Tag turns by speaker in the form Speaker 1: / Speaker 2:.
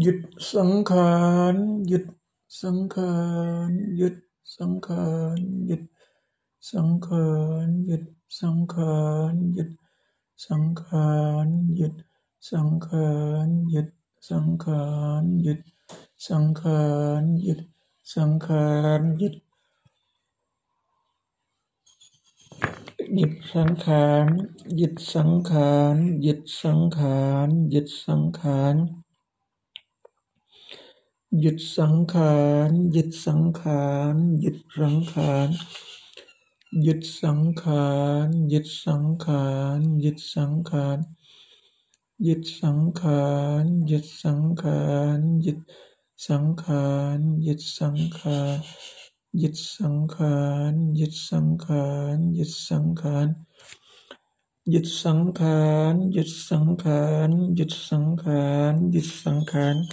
Speaker 1: หยุดสังขารหยุดสังขารหยุดสังขารหยุดสังขารหยุดสังขารหยุดสังขารหยุดสังขารหยุดสังขารหยุดสังขารหยุดสังขารหยุดหยุดสังขารหยุดสังขารหยุดสังขารหยุดสังขาร หยุดสังขารหยุดสังขารหยุดสังขารหยุดสังขารหยุดสังขารหยุดสังขารหยุดสังขารหยุดสังขารหยุดสังขารหยุดสังขารหยุดสังขารหยุดสังขารหยุดสังขารหยุดสังขารหยุดสังขารหยุดสังขารหยุดสังขาร